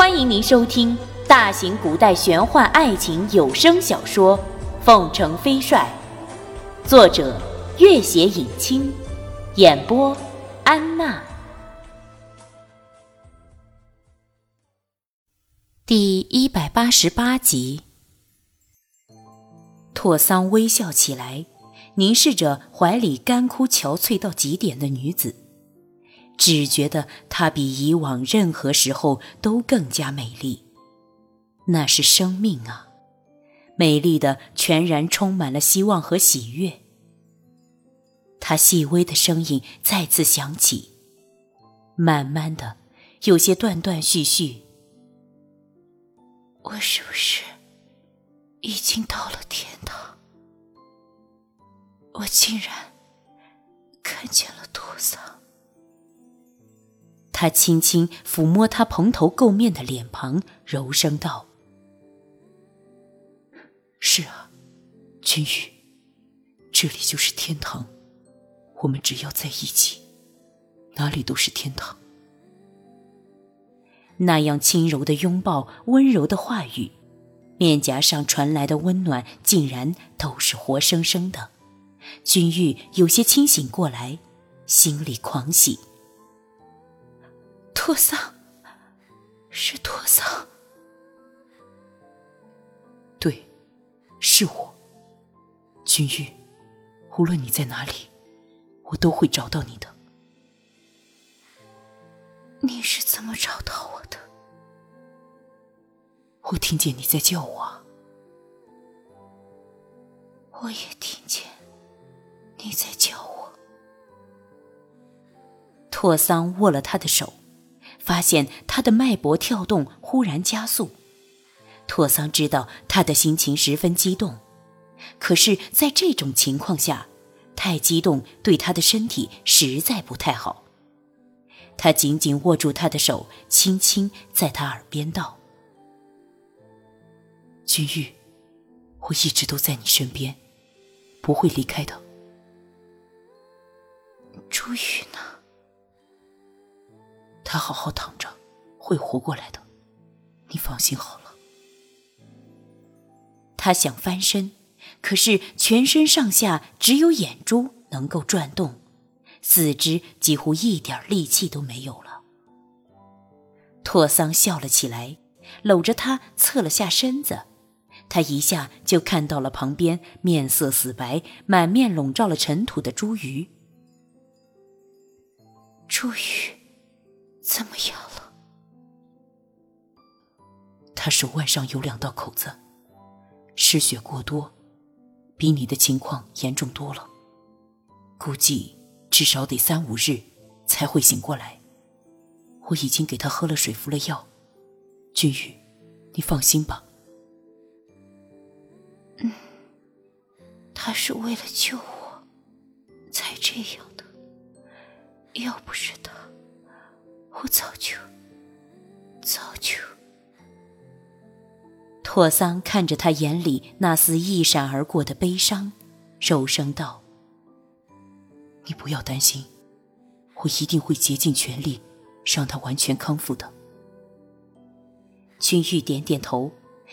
欢迎您收听大型古代玄幻爱情有声小说《凤城飞帅》，作者：月写影清，演播：安娜。第一百八十八集，拓桑微笑起来，凝视着怀里干枯憔悴到极点的女子。只觉得她比以往任何时候都更加美丽，那是生命啊，美丽的全然充满了希望和喜悦。他细微的声音再次响起，慢慢的，有些断断续续。我是不是已经到了天堂？我竟然看见了托桑。他轻轻抚摸她蓬头垢面的脸庞，柔声道：“是啊，君玉，这里就是天堂。我们只要在一起，哪里都是天堂。”那样轻柔的拥抱，温柔的话语，面颊上传来的温暖，竟然都是活生生的。君玉有些清醒过来，心里狂喜。托桑，是托桑。对，是我，君玉。无论你在哪里，我都会找到你的。你是怎么找到我的？我听见你在叫我。我也听见你在叫我。托桑握了他的手。发现他的脉搏跳动忽然加速，拓桑知道他的心情十分激动，可是，在这种情况下，太激动对他的身体实在不太好。他紧紧握住他的手，轻轻在他耳边道：“君玉，我一直都在你身边，不会离开的。”朱玉呢？他好好躺着，会活过来的，你放心好了。他想翻身，可是全身上下只有眼珠能够转动，四肢几乎一点力气都没有了。拓桑笑了起来，搂着他侧了下身子，他一下就看到了旁边面色死白、满面笼罩了尘土的朱鱼。朱鱼。怎么样了？他手腕上有两道口子，失血过多，比你的情况严重多了。估计至少得三五日才会醒过来。我已经给他喝了水，服了药。君宇，你放心吧。嗯，他是为了救我才这样的。要不是他。我早就，早就。拓桑看着他眼里那丝一闪而过的悲伤，柔声道：“你不要担心，我一定会竭尽全力，让他完全康复的。”君玉点点头，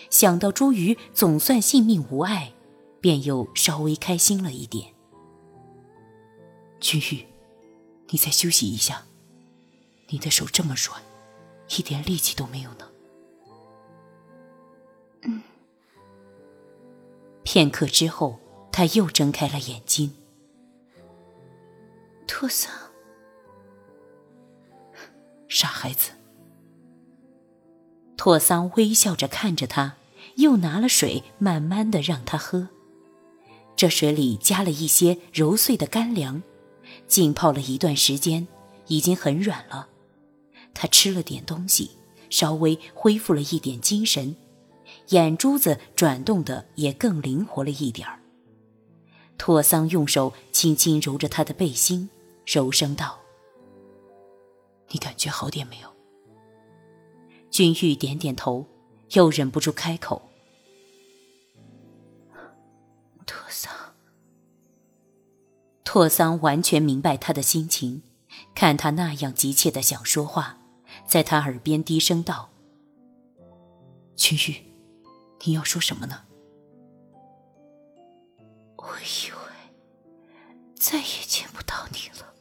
想到朱鱼总算性命无碍，便又稍微开心了一点。君玉，你再休息一下。你的手这么软，一点力气都没有呢。嗯。片刻之后，他又睁开了眼睛。托桑，傻孩子。托桑微笑着看着他，又拿了水，慢慢的让他喝。这水里加了一些揉碎的干粮，浸泡了一段时间，已经很软了。他吃了点东西，稍微恢复了一点精神，眼珠子转动的也更灵活了一点儿。托桑用手轻轻揉着他的背心，柔声道：“你感觉好点没有？”君玉点点头，又忍不住开口：“托桑。”托桑完全明白他的心情，看他那样急切的想说话。在他耳边低声道：“君玉，你要说什么呢？我以为再也见不到你了。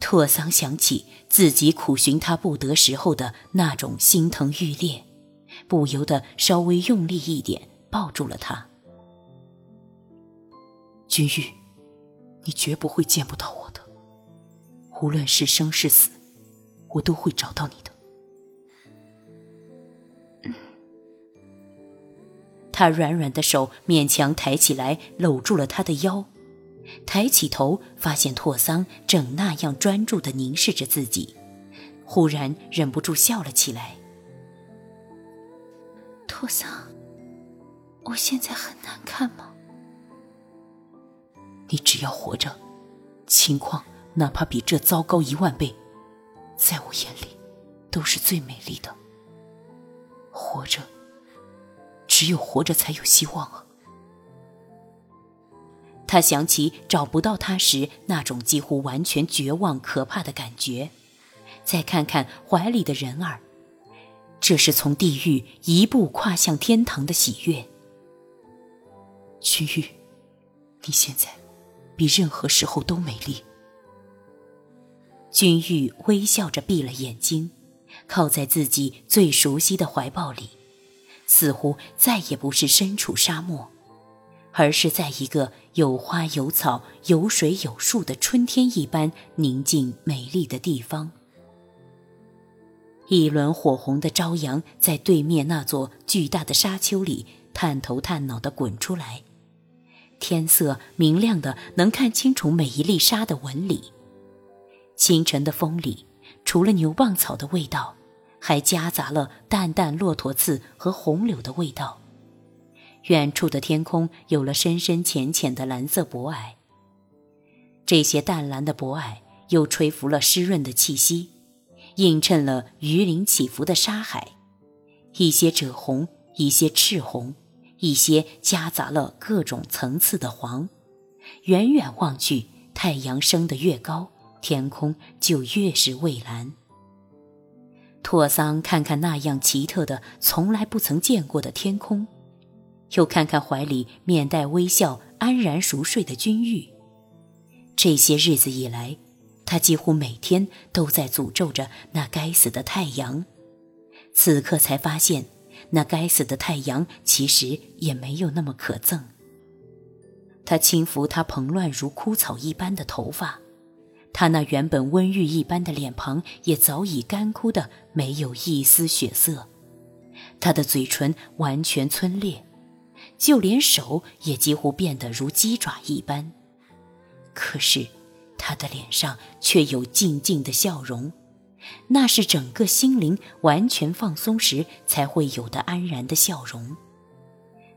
拓桑想起自己苦寻他不得时候的那种心疼欲裂，不由得稍微用力一点，抱住了他。君玉，你绝不会见不到我的，无论是生是死，我都会找到你的。他软软的手勉强抬起来，搂住了他的腰。抬起头，发现拓桑正那样专注的凝视着自己，忽然忍不住笑了起来。拓桑，我现在很难看吗？你只要活着，情况哪怕比这糟糕一万倍，在我眼里都是最美丽的。活着，只有活着才有希望啊！他想起找不到他时那种几乎完全绝望、可怕的感觉，再看看怀里的人儿，这是从地狱一步跨向天堂的喜悦。君玉，你现在比任何时候都美丽。君玉微笑着闭了眼睛，靠在自己最熟悉的怀抱里，似乎再也不是身处沙漠。而是在一个有花有草、有水有树的春天一般宁静美丽的地方。一轮火红的朝阳在对面那座巨大的沙丘里探头探脑地滚出来，天色明亮的能看清楚每一粒沙的纹理。清晨的风里，除了牛蒡草的味道，还夹杂了淡淡骆驼刺和红柳的味道。远处的天空有了深深浅浅的蓝色薄霭，这些淡蓝的薄霭又吹拂了湿润的气息，映衬了鱼鳞起伏的沙海，一些赭红，一些赤红，一些夹杂了各种层次的黄。远远望去，太阳升得越高，天空就越是蔚蓝。拓桑看看那样奇特的、从来不曾见过的天空。又看看怀里面带微笑、安然熟睡的君玉。这些日子以来，他几乎每天都在诅咒着那该死的太阳。此刻才发现，那该死的太阳其实也没有那么可憎。他轻抚他蓬乱如枯草一般的头发，他那原本温玉一般的脸庞也早已干枯的没有一丝血色，他的嘴唇完全皴裂。就连手也几乎变得如鸡爪一般，可是他的脸上却有静静的笑容，那是整个心灵完全放松时才会有的安然的笑容。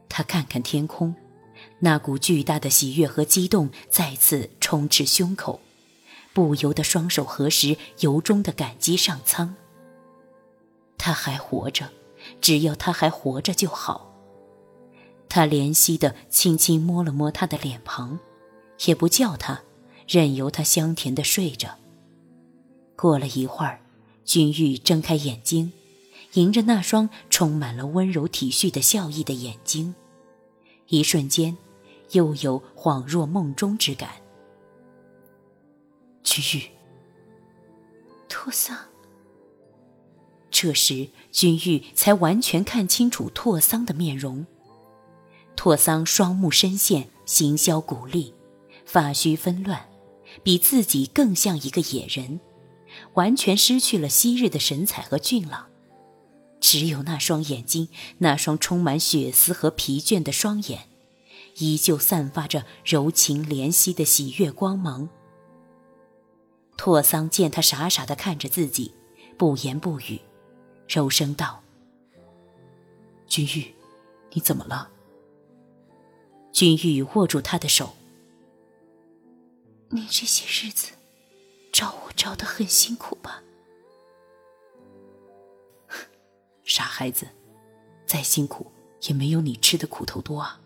他看看天空，那股巨大的喜悦和激动再次充斥胸口，不由得双手合十，由衷的感激上苍。他还活着，只要他还活着就好。他怜惜的轻轻摸了摸他的脸庞，也不叫他，任由他香甜的睡着。过了一会儿，君玉睁开眼睛，迎着那双充满了温柔体恤的笑意的眼睛，一瞬间，又有恍若梦中之感。君玉，拓桑。这时，君玉才完全看清楚拓桑的面容。拓桑双目深陷，形销骨立，发须纷乱，比自己更像一个野人，完全失去了昔日的神采和俊朗，只有那双眼睛，那双充满血丝和疲倦的双眼，依旧散发着柔情怜惜的喜悦光芒。拓桑见他傻傻的看着自己，不言不语，柔声道：“君玉，你怎么了？”君玉握住他的手。你这些日子找我找的很辛苦吧？傻孩子，再辛苦也没有你吃的苦头多啊。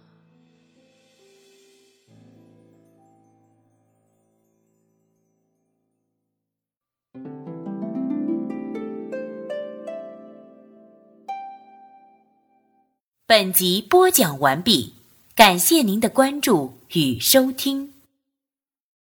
本集播讲完毕，感谢您的关注与收听。